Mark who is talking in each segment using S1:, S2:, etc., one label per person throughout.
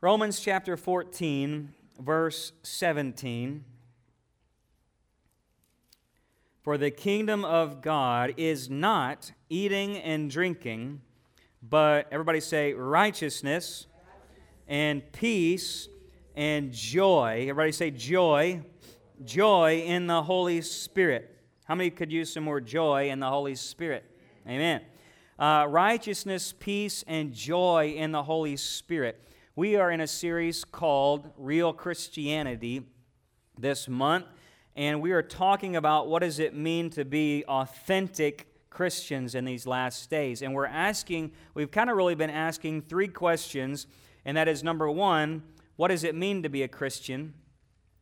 S1: Romans chapter 14, verse 17. For the kingdom of God is not eating and drinking, but everybody say righteousness and peace and joy. Everybody say joy. Joy in the Holy Spirit. How many could use some more joy in the Holy Spirit? Amen. Uh, righteousness, peace, and joy in the Holy Spirit. We are in a series called Real Christianity this month, and we are talking about what does it mean to be authentic Christians in these last days. And we're asking, we've kind of really been asking three questions, and that is number one, what does it mean to be a Christian?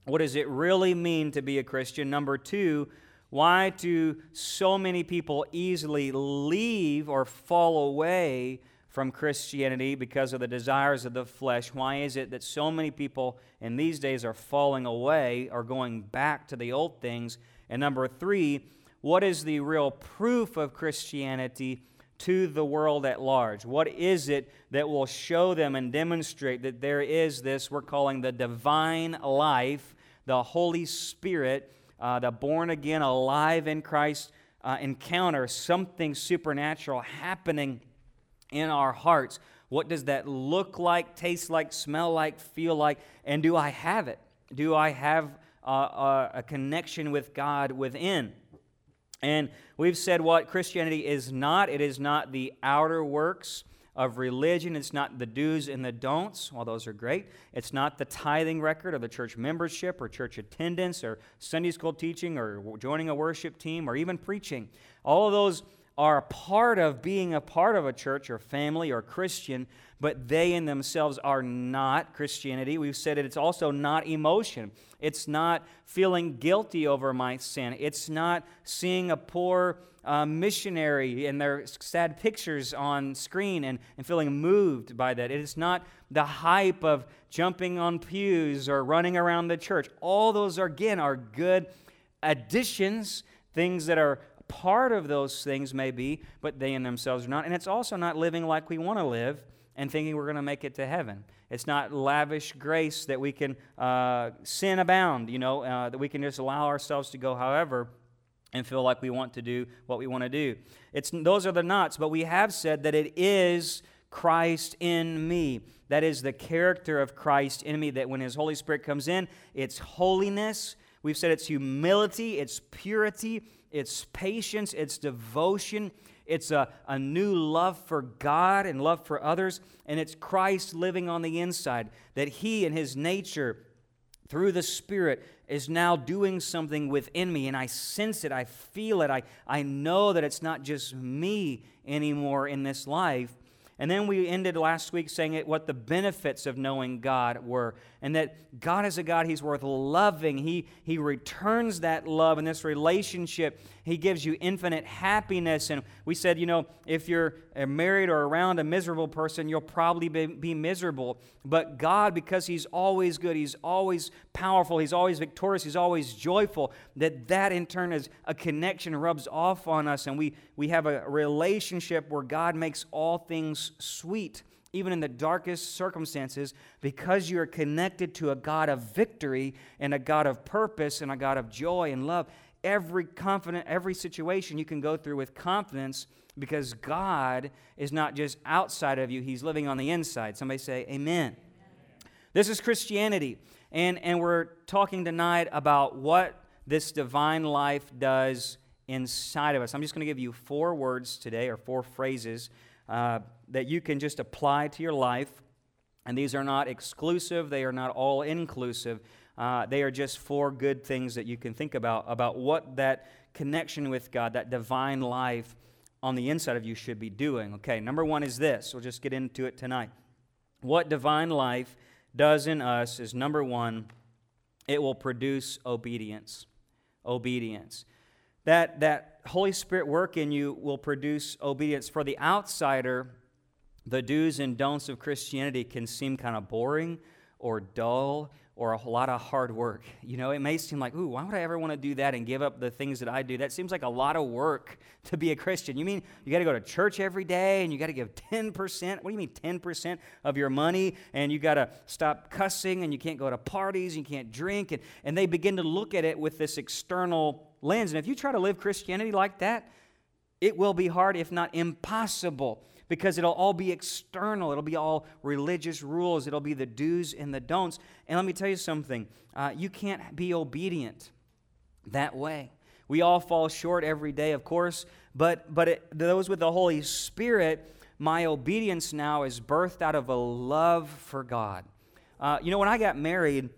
S1: What does it really mean to be a Christian? Number two, why do so many people easily leave or fall away from Christianity because of the desires of the flesh? Why is it that so many people in these days are falling away or going back to the old things? And number three, what is the real proof of Christianity to the world at large? What is it that will show them and demonstrate that there is this we're calling the divine life, the Holy Spirit, uh, the born again, alive in Christ uh, encounter, something supernatural happening in our hearts. What does that look like, taste like, smell like, feel like? And do I have it? Do I have uh, uh, a connection with God within? And we've said what Christianity is not. It is not the outer works of religion. It's not the do's and the don'ts, while those are great. It's not the tithing record or the church membership or church attendance or Sunday school teaching or joining a worship team or even preaching. All of those are a part of being a part of a church or family or Christian, but they in themselves are not Christianity. We've said it, it's also not emotion. It's not feeling guilty over my sin. It's not seeing a poor uh, missionary and their sad pictures on screen and, and feeling moved by that. It is not the hype of jumping on pews or running around the church. All those, are, again, are good additions, things that are part of those things may be, but they in themselves are not. And it's also not living like we want to live and thinking we're going to make it to heaven. It's not lavish grace that we can uh, sin abound, you know, uh, that we can just allow ourselves to go however and feel like we want to do what we want to do. It's, those are the knots, but we have said that it is Christ in me. That is the character of Christ in me, that when His Holy Spirit comes in, it's holiness. We've said it's humility, it's purity, it's patience, it's devotion, it's a, a new love for God and love for others, and it's Christ living on the inside, that He and His nature through the Spirit is now doing something within me, and I sense it, I feel it, I, I know that it's not just me anymore in this life, and then we ended last week saying what the benefits of knowing God were. And that God is a God He's worth loving. He, he returns that love in this relationship. He gives you infinite happiness. And we said, you know, if you're married or around a miserable person, you'll probably be, be miserable. But God, because He's always good, He's always powerful, He's always victorious, He's always joyful, that that in turn is a connection rubs off on us. And we, we have a relationship where God makes all things sweet, even in the darkest circumstances, because you are connected to a God of victory and a God of purpose and a God of joy and love. Every confident, every situation you can go through with confidence because God is not just outside of you, He's living on the inside. Somebody say, Amen. Amen. This is Christianity. And, and we're talking tonight about what this divine life does inside of us. I'm just going to give you four words today, or four phrases uh, that you can just apply to your life. And these are not exclusive, they are not all inclusive. Uh, they are just four good things that you can think about about what that connection with God, that divine life on the inside of you should be doing. Okay, number one is this. We'll just get into it tonight. What divine life does in us is number one, it will produce obedience. Obedience. That, that Holy Spirit work in you will produce obedience. For the outsider, the do's and don'ts of Christianity can seem kind of boring or dull or a lot of hard work. You know, it may seem like, ooh, why would I ever want to do that and give up the things that I do? That seems like a lot of work to be a Christian. You mean you got to go to church every day and you got to give 10%? What do you mean 10% of your money? And you got to stop cussing and you can't go to parties and you can't drink. And, and they begin to look at it with this external lens. And if you try to live Christianity like that, it will be hard, if not impossible because it'll all be external. It'll be all religious rules. It'll be the do's and the don'ts. And let me tell you something uh, you can't be obedient that way. We all fall short every day, of course, but, but it, those with the Holy Spirit, my obedience now is birthed out of a love for God. Uh, you know, when I got married,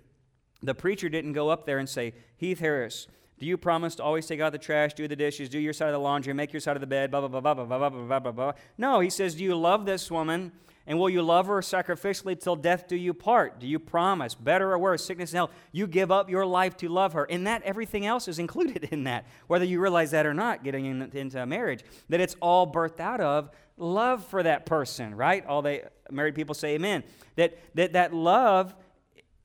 S1: the preacher didn't go up there and say, Heath Harris, do you promise to always take out the trash, do the dishes, do your side of the laundry, make your side of the bed, blah, blah, blah, blah, blah, blah, blah, blah, blah, blah. No, he says, Do you love this woman? And will you love her sacrificially till death do you part? Do you promise, better or worse, sickness and health? You give up your life to love her. And that, everything else is included in that, whether you realize that or not, getting in, into a marriage, that it's all birthed out of love for that person, right? All the married people say amen. That, that, that love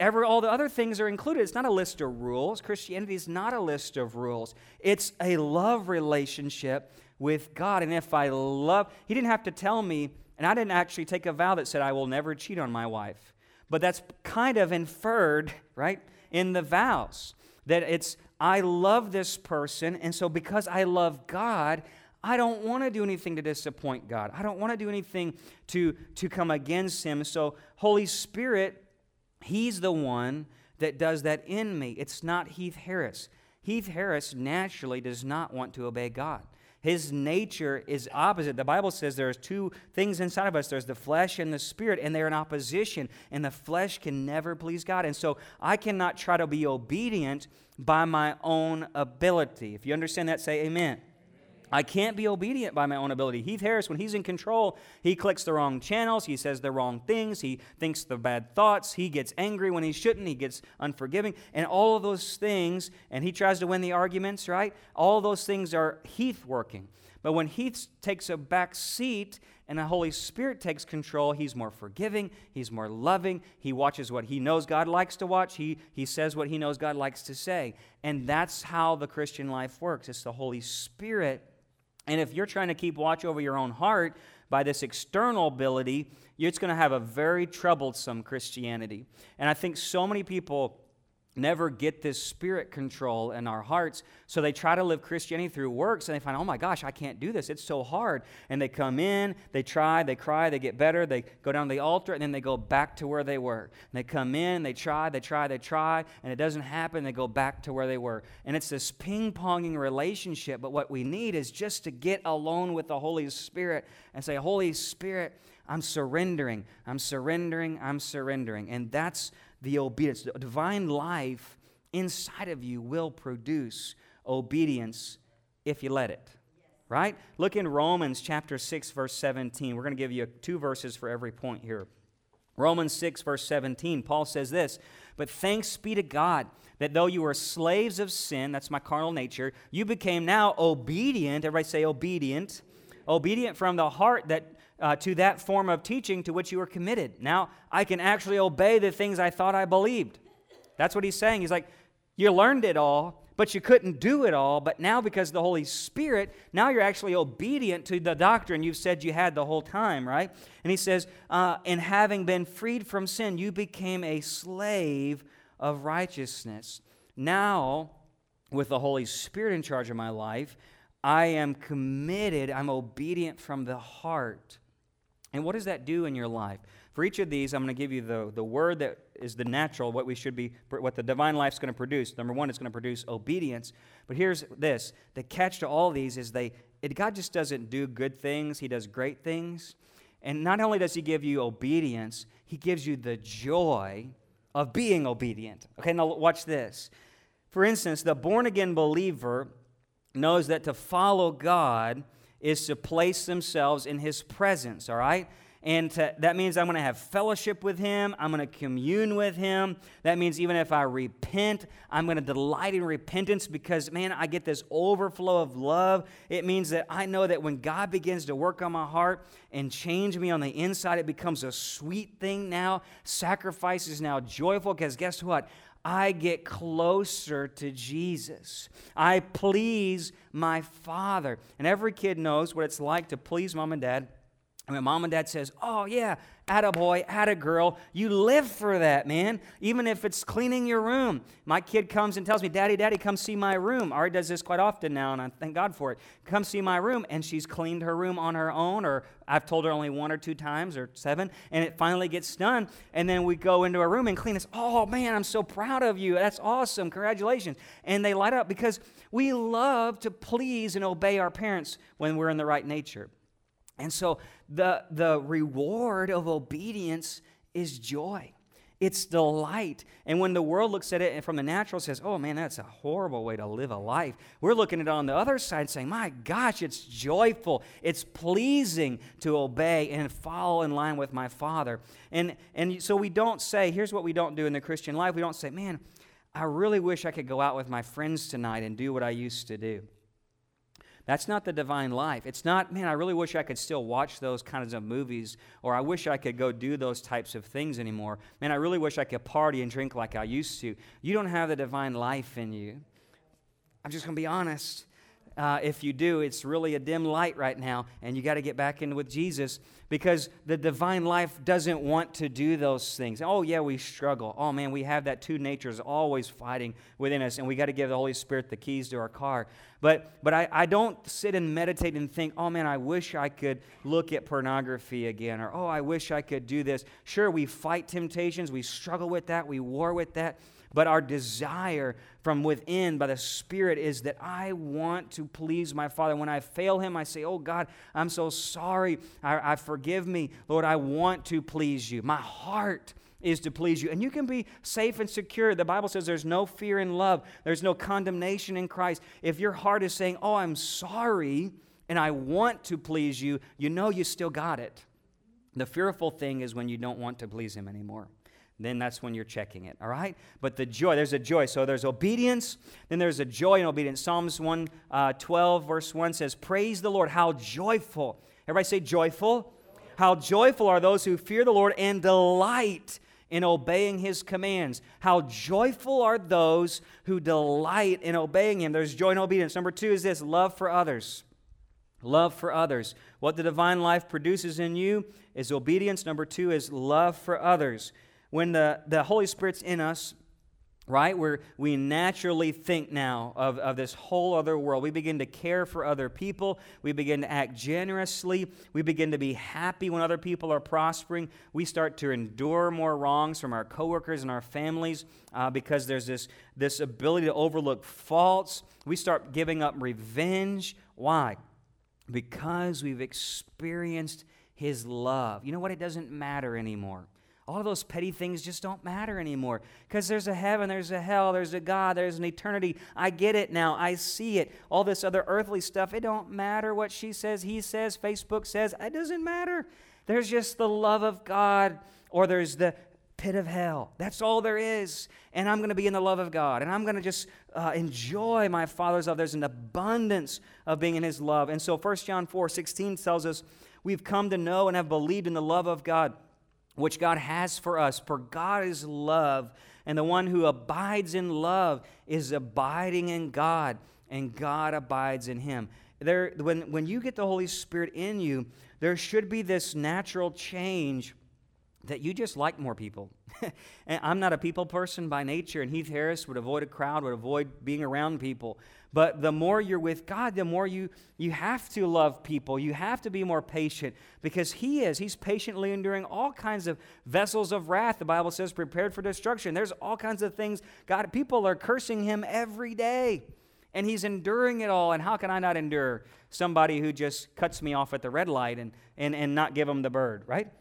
S1: All the other things are included. It's not a list of rules. Christianity is not a list of rules. It's a love relationship with God. And if I love, He didn't have to tell me, and I didn't actually take a vow that said, I will never cheat on my wife. But that's kind of inferred, right, in the vows. That it's, I love this person, and so because I love God, I don't want to do anything to disappoint God. I don't want to do anything to, to come against Him. So, Holy Spirit He's the one that does that in me. It's not Heath Harris. Heath Harris naturally does not want to obey God. His nature is opposite. The Bible says there's two things inside of us there's the flesh and the spirit, and they're in opposition, and the flesh can never please God. And so I cannot try to be obedient by my own ability. If you understand that, say amen. I can't be obedient by my own ability. Heath Harris, when he's in control, he clicks the wrong channels, he says the wrong things, he thinks the bad thoughts, he gets angry when he shouldn't, he gets unforgiving, and all of those things, and he tries to win the arguments, right? All those things are Heath working. But when Heath takes a back seat and the Holy Spirit takes control, he's more forgiving, he's more loving, he watches what he knows God likes to watch, he, he says what he knows God likes to say. And that's how the Christian life works. It's the Holy Spirit and if you're trying to keep watch over your own heart by this external ability, it's going to have a very troublesome Christianity. And I think so many people never get this spirit control in our hearts. So they try to live Christianity through works and they find, oh my gosh, I can't do this. It's so hard. And they come in, they try, they cry, they get better, they go down to the altar, and then they go back to where they were. And they come in, they try, they try, they try, and it doesn't happen. They go back to where they were. And it's this ping ponging relationship. But what we need is just to get alone with the Holy Spirit and say, Holy Spirit, I'm surrendering, I'm surrendering, I'm surrendering. And that's the obedience. The divine life inside of you will produce obedience if you let it. Right? Look in Romans chapter 6, verse 17. We're going to give you two verses for every point here. Romans 6, verse 17, Paul says this But thanks be to God that though you were slaves of sin, that's my carnal nature, you became now obedient. Everybody say obedient. Obedient from the heart that uh, to that form of teaching to which you were committed. Now I can actually obey the things I thought I believed. That's what he's saying. He's like, you learned it all, but you couldn't do it all. But now, because of the Holy Spirit, now you're actually obedient to the doctrine you've said you had the whole time, right? And he says, uh, and having been freed from sin, you became a slave of righteousness. Now, with the Holy Spirit in charge of my life, I am committed, I'm obedient from the heart and what does that do in your life? For each of these, I'm going to give you the, the word that is the natural, what we should be, what the divine life is going to produce. Number one, it's going to produce obedience. But here's this the catch to all these is they, it, God just doesn't do good things, He does great things. And not only does He give you obedience, He gives you the joy of being obedient. Okay, now watch this. For instance, the born again believer knows that to follow God, is to place themselves in his presence, all right? And to, that means I'm going to have fellowship with him. I'm going to commune with him. That means even if I repent, I'm going to delight in repentance because, man, I get this overflow of love. It means that I know that when God begins to work on my heart and change me on the inside, it becomes a sweet thing now. Sacrifice is now joyful because guess what? I get closer to Jesus. I please my Father. And every kid knows what it's like to please mom and dad and when mom and dad says, oh yeah, add a boy, add a girl, you live for that, man. Even if it's cleaning your room. My kid comes and tells me, Daddy, Daddy, come see my room. Ari does this quite often now, and I thank God for it. Come see my room. And she's cleaned her room on her own, or I've told her only one or two times or seven, and it finally gets done. And then we go into her room and clean this. Oh man, I'm so proud of you. That's awesome. Congratulations. And they light up because we love to please and obey our parents when we're in the right nature. And so the, the reward of obedience is joy. It's delight. And when the world looks at it from the natural says, oh man, that's a horrible way to live a life, we're looking at it on the other side saying, my gosh, it's joyful. It's pleasing to obey and follow in line with my Father. And, and so we don't say, here's what we don't do in the Christian life we don't say, man, I really wish I could go out with my friends tonight and do what I used to do. That's not the divine life. It's not, man, I really wish I could still watch those kinds of movies, or I wish I could go do those types of things anymore. Man, I really wish I could party and drink like I used to. You don't have the divine life in you. I'm just going to be honest. Uh, if you do, it's really a dim light right now, and you got to get back in with Jesus because the divine life doesn't want to do those things. Oh, yeah, we struggle. Oh, man, we have that two natures always fighting within us, and we got to give the Holy Spirit the keys to our car. But, but I, I don't sit and meditate and think, oh, man, I wish I could look at pornography again, or oh, I wish I could do this. Sure, we fight temptations, we struggle with that, we war with that. But our desire from within by the Spirit is that I want to please my Father. When I fail Him, I say, Oh God, I'm so sorry. I, I forgive me. Lord, I want to please you. My heart is to please you. And you can be safe and secure. The Bible says there's no fear in love, there's no condemnation in Christ. If your heart is saying, Oh, I'm sorry, and I want to please you, you know you still got it. The fearful thing is when you don't want to please Him anymore then that's when you're checking it, all right? But the joy, there's a joy. So there's obedience, then there's a joy in obedience. Psalms 112, uh, verse 1 says, Praise the Lord, how joyful. Everybody say joyful. How joyful are those who fear the Lord and delight in obeying his commands. How joyful are those who delight in obeying him. There's joy in obedience. Number two is this love for others. Love for others. What the divine life produces in you is obedience. Number two is love for others when the, the Holy Spirit's in us, right, where we naturally think now of, of this whole other world. We begin to care for other people. We begin to act generously. We begin to be happy when other people are prospering. We start to endure more wrongs from our coworkers and our families uh, because there's this, this ability to overlook faults. We start giving up revenge. Why? Because we've experienced His love. You know what? It doesn't matter anymore. All of those petty things just don't matter anymore because there's a heaven, there's a hell, there's a God, there's an eternity. I get it now. I see it. All this other earthly stuff, it don't matter what she says, he says, Facebook says. It doesn't matter. There's just the love of God or there's the pit of hell. That's all there is. And I'm going to be in the love of God. And I'm going to just uh, enjoy my Father's love. There's an abundance of being in His love. And so 1 John 4 16 tells us, We've come to know and have believed in the love of God which God has for us. For God is love, and the one who abides in love is abiding in God, and God abides in him. There, when, when you get the Holy Spirit in you, there should be this natural change that you just like more people. and I'm not a people person by nature, and Heath Harris would avoid a crowd, would avoid being around people. But the more you're with God, the more you, you have to love people. You have to be more patient because He is. He's patiently enduring all kinds of vessels of wrath. The Bible says, prepared for destruction. There's all kinds of things. God, people are cursing Him every day. And he's enduring it all. And how can I not endure somebody who just cuts me off at the red light and, and, and not give him the bird, right?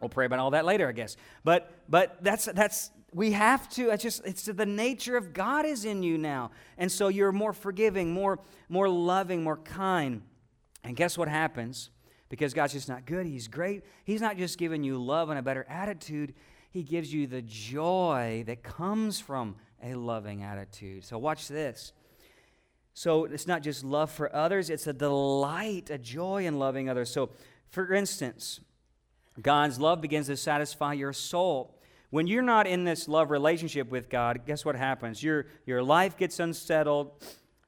S1: We'll pray about all that later, I guess. But but that's that's we have to it's just it's the nature of god is in you now and so you're more forgiving more more loving more kind and guess what happens because God's just not good. He's great. He's not just giving you love and a better attitude, He gives you the joy that comes from a loving attitude. So, watch this. So, it's not just love for others, it's a delight, a joy in loving others. So, for instance, God's love begins to satisfy your soul. When you're not in this love relationship with God, guess what happens? Your, your life gets unsettled.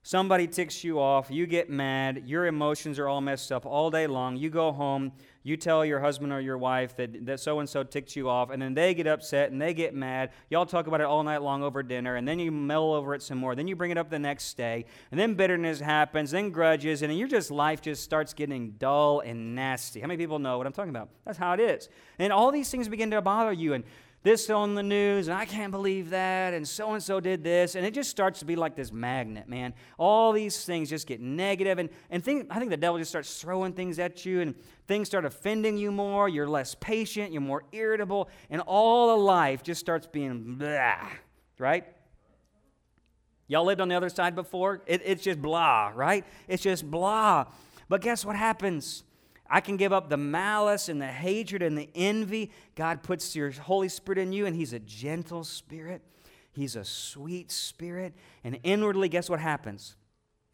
S1: Somebody ticks you off, you get mad, your emotions are all messed up all day long. You go home, you tell your husband or your wife that, that so and so ticked you off, and then they get upset and they get mad. Y'all talk about it all night long over dinner, and then you mull over it some more. Then you bring it up the next day, and then bitterness happens, then grudges, and your just life just starts getting dull and nasty. How many people know what I'm talking about? That's how it is. And all these things begin to bother you, and this on the news, and I can't believe that, and so and so did this, and it just starts to be like this magnet, man. All these things just get negative, and, and think, I think the devil just starts throwing things at you, and things start offending you more. You're less patient, you're more irritable, and all of life just starts being blah, right? Y'all lived on the other side before? It, it's just blah, right? It's just blah. But guess what happens? I can give up the malice and the hatred and the envy. God puts your Holy Spirit in you, and He's a gentle spirit. He's a sweet spirit. And inwardly, guess what happens?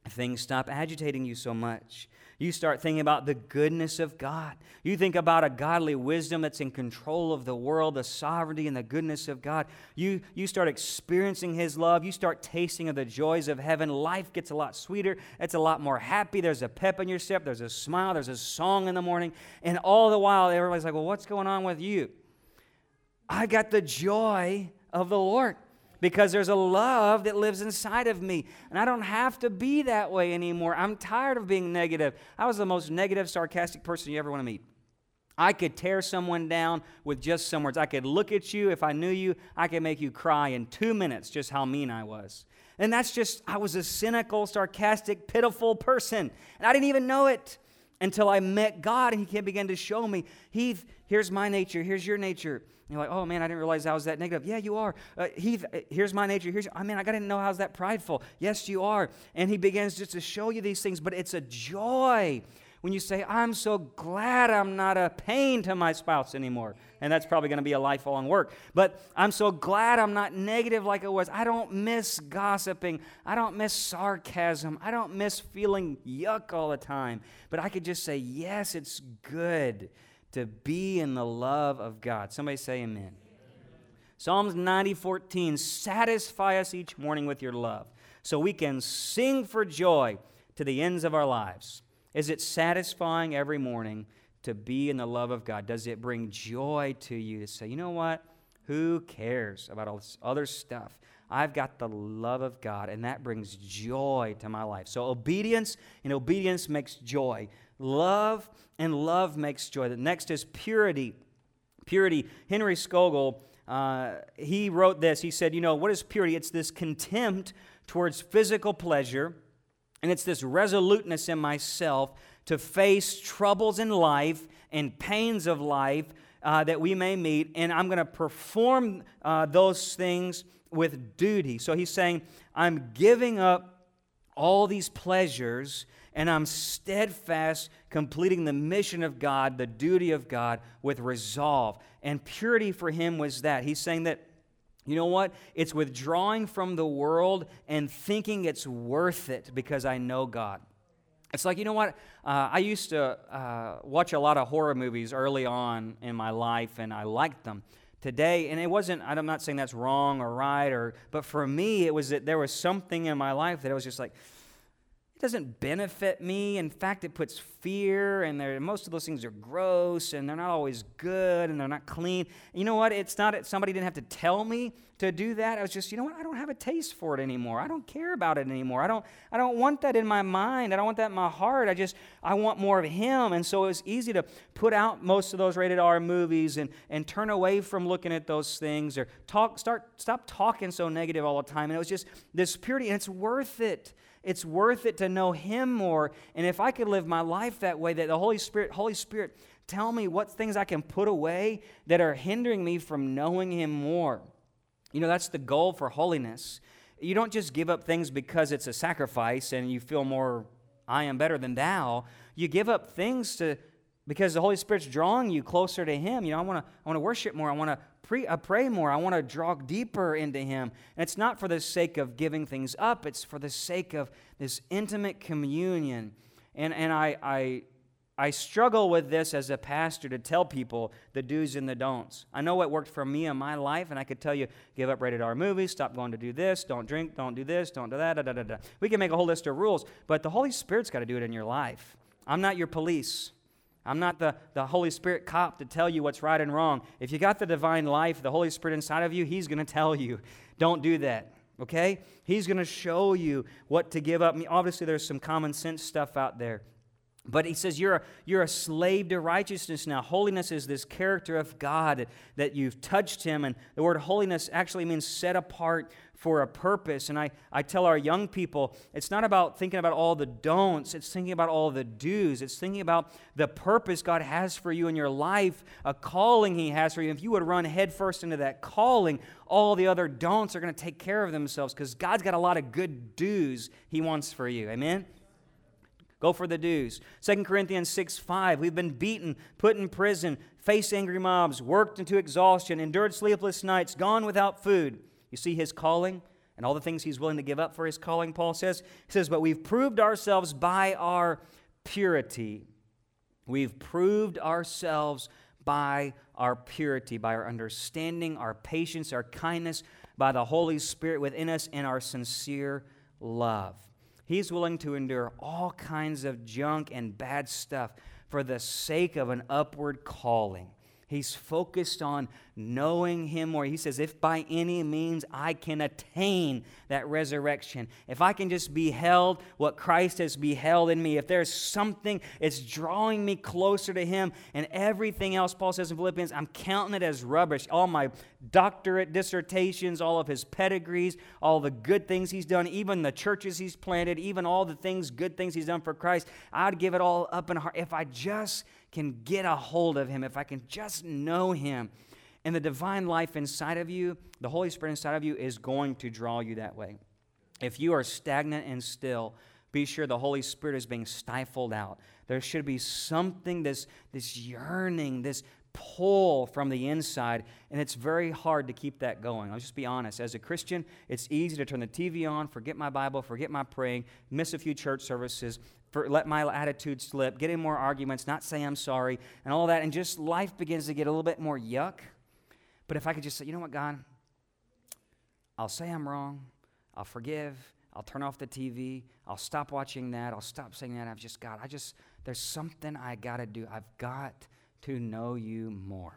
S1: Things stop agitating you so much. You start thinking about the goodness of God. You think about a godly wisdom that's in control of the world, the sovereignty and the goodness of God. You, you start experiencing His love. You start tasting of the joys of heaven. Life gets a lot sweeter. It's a lot more happy. There's a pep in your step. There's a smile. There's a song in the morning. And all the while, everybody's like, well, what's going on with you? I got the joy of the Lord because there's a love that lives inside of me. And I don't have to be that way anymore. I'm tired of being negative. I was the most negative, sarcastic person you ever want to meet. I could tear someone down with just some words. I could look at you if I knew you. I could make you cry in two minutes just how mean I was. And that's just, I was a cynical, sarcastic, pitiful person. And I didn't even know it until I met God and He began to show me, Heath, here's my nature, here's your nature. And you're like, oh man, I didn't realize I was that negative. Yeah, you are. Uh, Heath, uh, here's my nature. Here's, I mean, I didn't know I was that prideful. Yes, you are. And He begins just to show you these things, but it's a joy when you say, I'm so glad I'm not a pain to my spouse anymore. And that's probably going to be a lifelong work. But I'm so glad I'm not negative like I was. I don't miss gossiping. I don't miss sarcasm. I don't miss feeling yuck all the time. But I could just say, yes, it's good to be in the love of God. Somebody say amen. amen. Psalms 90, 14, satisfy us each morning with your love so we can sing for joy to the ends of our lives. Is it satisfying every morning to be in the love of God? Does it bring joy to you to say, you know what? Who cares about all this other stuff? I've got the love of God, and that brings joy to my life. So, obedience and obedience makes joy. Love and love makes joy. The next is purity. Purity. Henry Scougal, uh, he wrote this. He said, You know, what is purity? It's this contempt towards physical pleasure, and it's this resoluteness in myself to face troubles in life and pains of life uh, that we may meet, and I'm going to perform uh, those things with duty. So he's saying, I'm giving up all these pleasures and I'm steadfast, completing the mission of God, the duty of God, with resolve. And purity for him was that. He's saying that, you know what? It's withdrawing from the world and thinking it's worth it because I know God. It's like, you know what? Uh, I used to uh, watch a lot of horror movies early on in my life, and I liked them. Today, and it wasn't, I'm not saying that's wrong or right, or, but for me, it was that there was something in my life that I was just like, it doesn't benefit me. In fact, it puts fear, and most of those things are gross, and they're not always good, and they're not clean. You know what? It's not somebody didn't have to tell me to do that. I was just, you know what? I don't have a taste for it anymore. I don't care about it anymore. I don't, I don't want that in my mind. I don't want that in my heart. I just, I want more of Him. And so it was easy to put out most of those rated R movies and, and turn away from looking at those things or talk, start, stop talking so negative all the time. And it was just this purity, and it's worth it. It's worth it to know Him more. And if I could live my life that way, that the Holy Spirit, Holy Spirit, tell me what things I can put away that are hindering me from knowing Him more. You know, that's the goal for holiness. You don't just give up things because it's a sacrifice and you feel more, I am better than thou. You give up things to because the Holy Spirit's drawing you closer to Him. You know, I want to I want to worship more. I want to pre, uh, pray more. I want to draw deeper into Him. And it's not for the sake of giving things up. It's for the sake of this intimate communion. And and I I I struggle with this as a pastor to tell people the do's and the don'ts. I know what worked for me in my life, and I could tell you give up rated R movies, stop going to do this, don't drink, don't do this, don't do that, da, da, da, da. We can make a whole list of rules, but the Holy Spirit's got to do it in your life. I'm not your police. I'm not the, the Holy Spirit cop to tell you what's right and wrong. If you got the divine life, the Holy Spirit inside of you, He's going to tell you, don't do that. Okay? He's going to show you what to give up. I mean, obviously, there's some common sense stuff out there. But he says you're a, you're a slave to righteousness now. Holiness is this character of God that you've touched him. And the word holiness actually means set apart for a purpose. And I, I tell our young people, it's not about thinking about all the don'ts, it's thinking about all the do's. It's thinking about the purpose God has for you in your life, a calling He has for you. If you would run headfirst into that calling, all the other don'ts are going to take care of themselves because God's got a lot of good do's He wants for you. Amen? Go for the do's. 2 Corinthians 6 5. We've been beaten, put in prison, faced angry mobs, worked into exhaustion, endured sleepless nights, gone without food. You see his calling and all the things he's willing to give up for his calling, Paul says. He says, But we've proved ourselves by our purity. We've proved ourselves by our purity, by our understanding, our patience, our kindness, by the Holy Spirit within us, and our sincere love. He's willing to endure all kinds of junk and bad stuff for the sake of an upward calling. He's focused on knowing Him more. He says, If by any means I can attain that resurrection, if I can just beheld what Christ has beheld in me, if there's something it's drawing me closer to Him, and everything else, Paul says in Philippians, I'm counting it as rubbish. All my doctorate dissertations, all of his pedigrees, all the good things he's done, even the churches he's planted, even all the things, good things he's done for Christ, I'd give it all up in heart if I just can get a hold of Him, if I can just know Him, and the divine life inside of you, the Holy Spirit inside of you, is going to draw you that way. If you are stagnant and still, be sure the Holy Spirit is being stifled out. There should be something, this, this yearning, this pull from the inside, and it's very hard to keep that going. I'll just be honest. As a Christian, it's easy to turn the TV on, forget my Bible, forget my praying, miss a few church services, for, let my attitude slip, get in more arguments, not say I'm sorry, and all that, and just life begins to get a little bit more yuck. But if I could just say, you know what, God, I'll say I'm wrong, I'll forgive, I'll turn off the TV, I'll stop watching that, I'll stop saying that. I've just got, I just, there's something I got to do. I've got to know you more.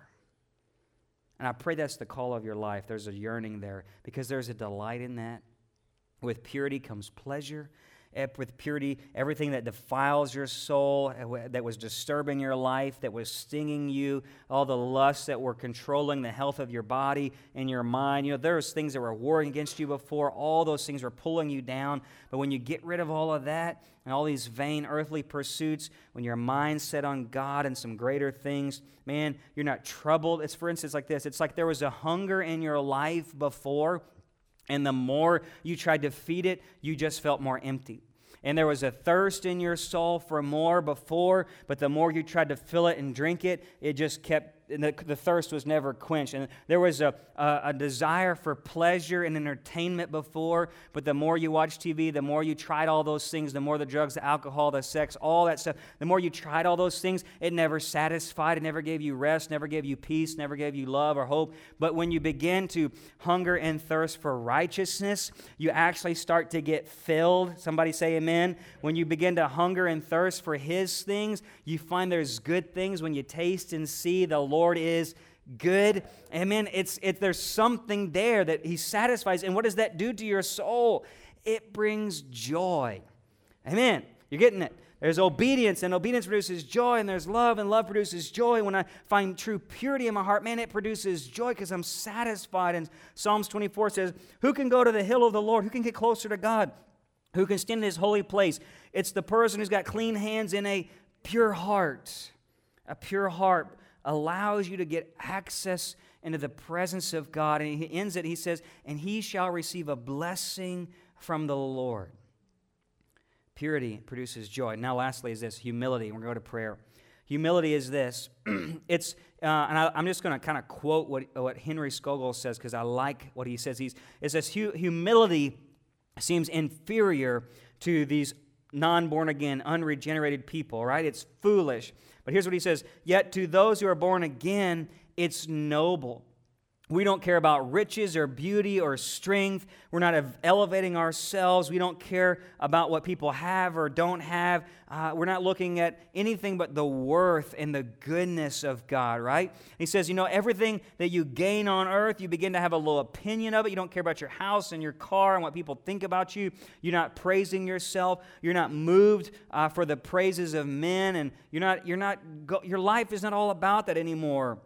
S1: And I pray that's the call of your life. There's a yearning there because there's a delight in that. With purity comes pleasure, with purity, everything that defiles your soul, eh, that was disturbing your life, that was stinging you, all the lusts that were controlling the health of your body and your mind. You know, there was things that were warring against you before. All those things were pulling you down. But when you get rid of all of that and all these vain earthly pursuits, when your mind's set on God and some greater things, man, you're not troubled. It's for instance like this. It's like there was a hunger in your life before and the more you tried to feed it, you just felt more empty. And there was a thirst in your soul for more before, but the more you tried to fill it and drink it, it just kept and the, the thirst was never quenched. And there was a, a, a, desire for pleasure and entertainment before, but the more you watched TV, the more you tried all those things, the more the drugs, the alcohol, the sex, all that stuff, the more you tried all those things, it never satisfied, it never gave you rest, never gave you peace, never gave you love or hope. But when you begin to hunger and thirst for righteousness, you actually start to get filled. Somebody say amen. When you begin to hunger and thirst for His things, you find there's good things when you taste and see the Lord Lord is good. Amen. It's, it, there's something there that He satisfies. And what does that do to your soul? It brings joy. Amen. You're getting it. There's obedience, and obedience produces joy, and there's love, and love produces joy. When I find true purity in my heart, man, it produces joy because I'm satisfied. And Psalms 24 says, Who can go to the hill of the Lord? Who can get closer to God? Who can stand in his holy place? It's the person who's got clean hands and a pure heart. A pure heart allows you to get access into the presence of God. And he ends it, he says, and he shall receive a blessing from the Lord. Purity produces joy. Now, lastly, is this humility. We're going to go to prayer. Humility is this it's, uh, and I, am just going to kind of quote what, what Henry Scougal says because I like what he says. He's, it says, humility seems inferior to these non born again, unregenerated people, right? It's foolish. But here's what he says Yet to those who are born again, it's noble. We don't care about riches or beauty or strength. We're not elevating ourselves. We don't care about what people have or don't have. Uh, we're not looking at anything but the worth and the goodness of God, right? He says, you know, everything that you gain on earth, you begin to have a little opinion of it. You don't care about your house and your car and what people think about you. You're not praising yourself. You're not moved uh, for the praises of men, and you're not. You're not. Go, your life is not all about that anymore.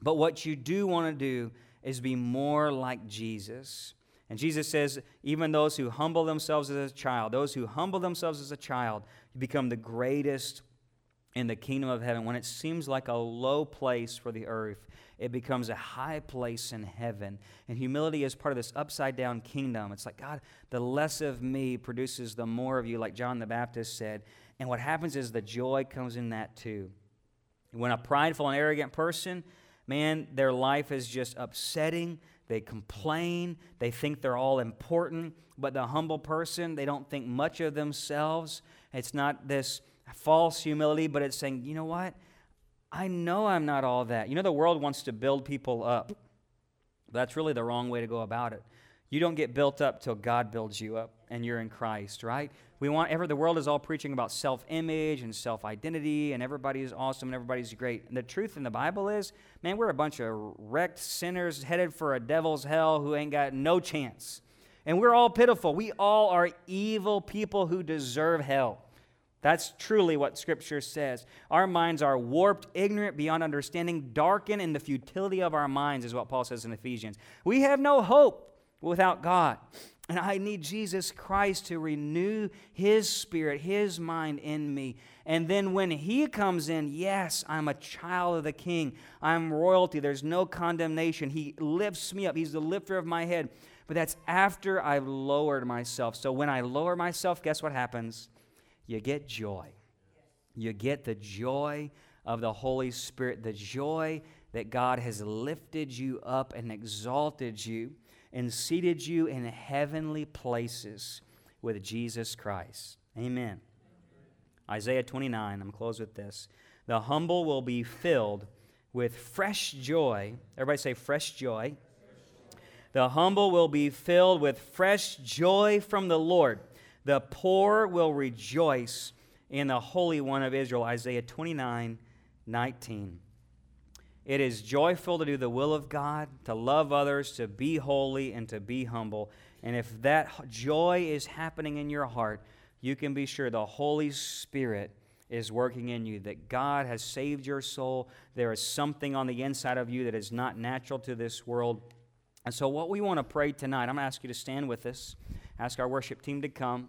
S1: But what you do want to do is be more like Jesus. And Jesus says, even those who humble themselves as a child, those who humble themselves as a child, become the greatest in the kingdom of heaven. When it seems like a low place for the earth, it becomes a high place in heaven. And humility is part of this upside down kingdom. It's like, God, the less of me produces the more of you, like John the Baptist said. And what happens is the joy comes in that too. When a prideful and arrogant person man, their life is just upsetting. They complain. They think they're all important. But the humble person, they don't think much of themselves. It's not this false humility, but it's saying, you know what? I know I'm not all that. You know, the world wants to build people up. That's really the wrong way to go about it. You don't get built up till God builds you up and you're in Christ, right? We want ever the world is all preaching about self-image and self-identity and everybody's awesome and everybody's great. And the truth in the Bible is, man, we're a bunch of wrecked sinners headed for a devil's hell who ain't got no chance. And we're all pitiful. We all are evil people who deserve hell. That's truly what Scripture says. Our minds are warped, ignorant beyond understanding, darkened in the futility of our minds, is what Paul says in Ephesians. We have no hope without God. And I need Jesus Christ to renew His spirit, His mind in me. And then when He comes in, yes, I'm a child of the King. I'm royalty. There's no condemnation. He lifts me up. He's the lifter of my head. But that's after I've lowered myself. So when I lower myself, guess what happens? You get joy. You get the joy of the Holy Spirit, the joy that God has lifted you up and exalted you and seated you in heavenly places with Jesus Christ. Amen. Isaiah 29, I'm close with this. The humble will be filled with fresh joy. Everybody say, fresh joy. The humble will be filled with fresh joy from the Lord. The poor will rejoice in the Holy One of Israel. Isaiah 29, 19. It is joyful to do the will of God, to love others, to be holy, and to be humble. And if that joy is happening in your heart, you can be sure the Holy Spirit is working in you, that God has saved your soul. There is something on the inside of you that is not natural to this world. And so, what we want to pray tonight, I'm going to ask you to stand with us, ask our worship team to come.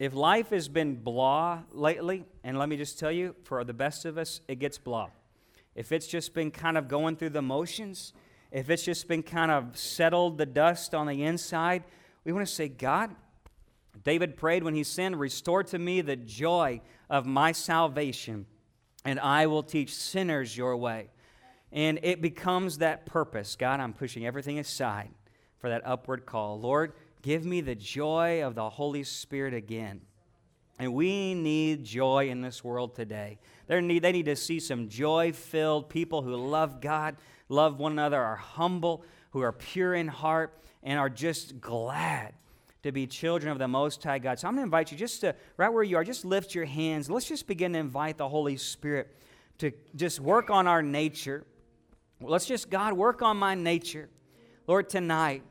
S1: If life has been blah lately, and let me just tell you, for the best of us, it gets blah. If it's just been kind of going through the motions, if it's just been kind of settled the dust on the inside, we want to say, God, David prayed when he sinned, restore to me the joy of my salvation, and I will teach sinners your way. And it becomes that purpose. God, I'm pushing everything aside for that upward call. Lord, Give me the joy of the Holy Spirit again. And we need joy in this world today. They need, they need to see some joy filled people who love God, love one another, are humble, who are pure in heart, and are just glad to be children of the Most High God. So I'm going to invite you just to, right where you are, just lift your hands. Let's just begin to invite the Holy Spirit to just work on our nature. Let's just, God, work on my nature. Lord, tonight,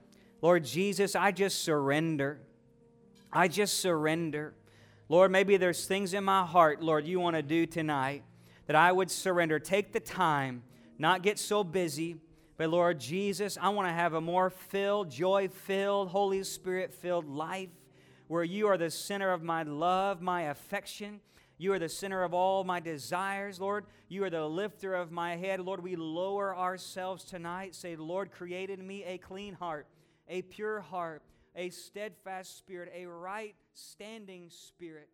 S1: Lord Jesus, I just surrender. I just surrender. Lord, maybe there's things in my heart, Lord, you want to do tonight that I would surrender. Take the time, not get so busy. But Lord Jesus, I want to have a more filled, joy filled, Holy Spirit filled life where you are the center of my love, my affection. You are the center of all my desires, Lord. You are the lifter of my head. Lord, we lower ourselves tonight. Say, Lord, create in me a clean heart a pure heart, a steadfast spirit, a right standing spirit.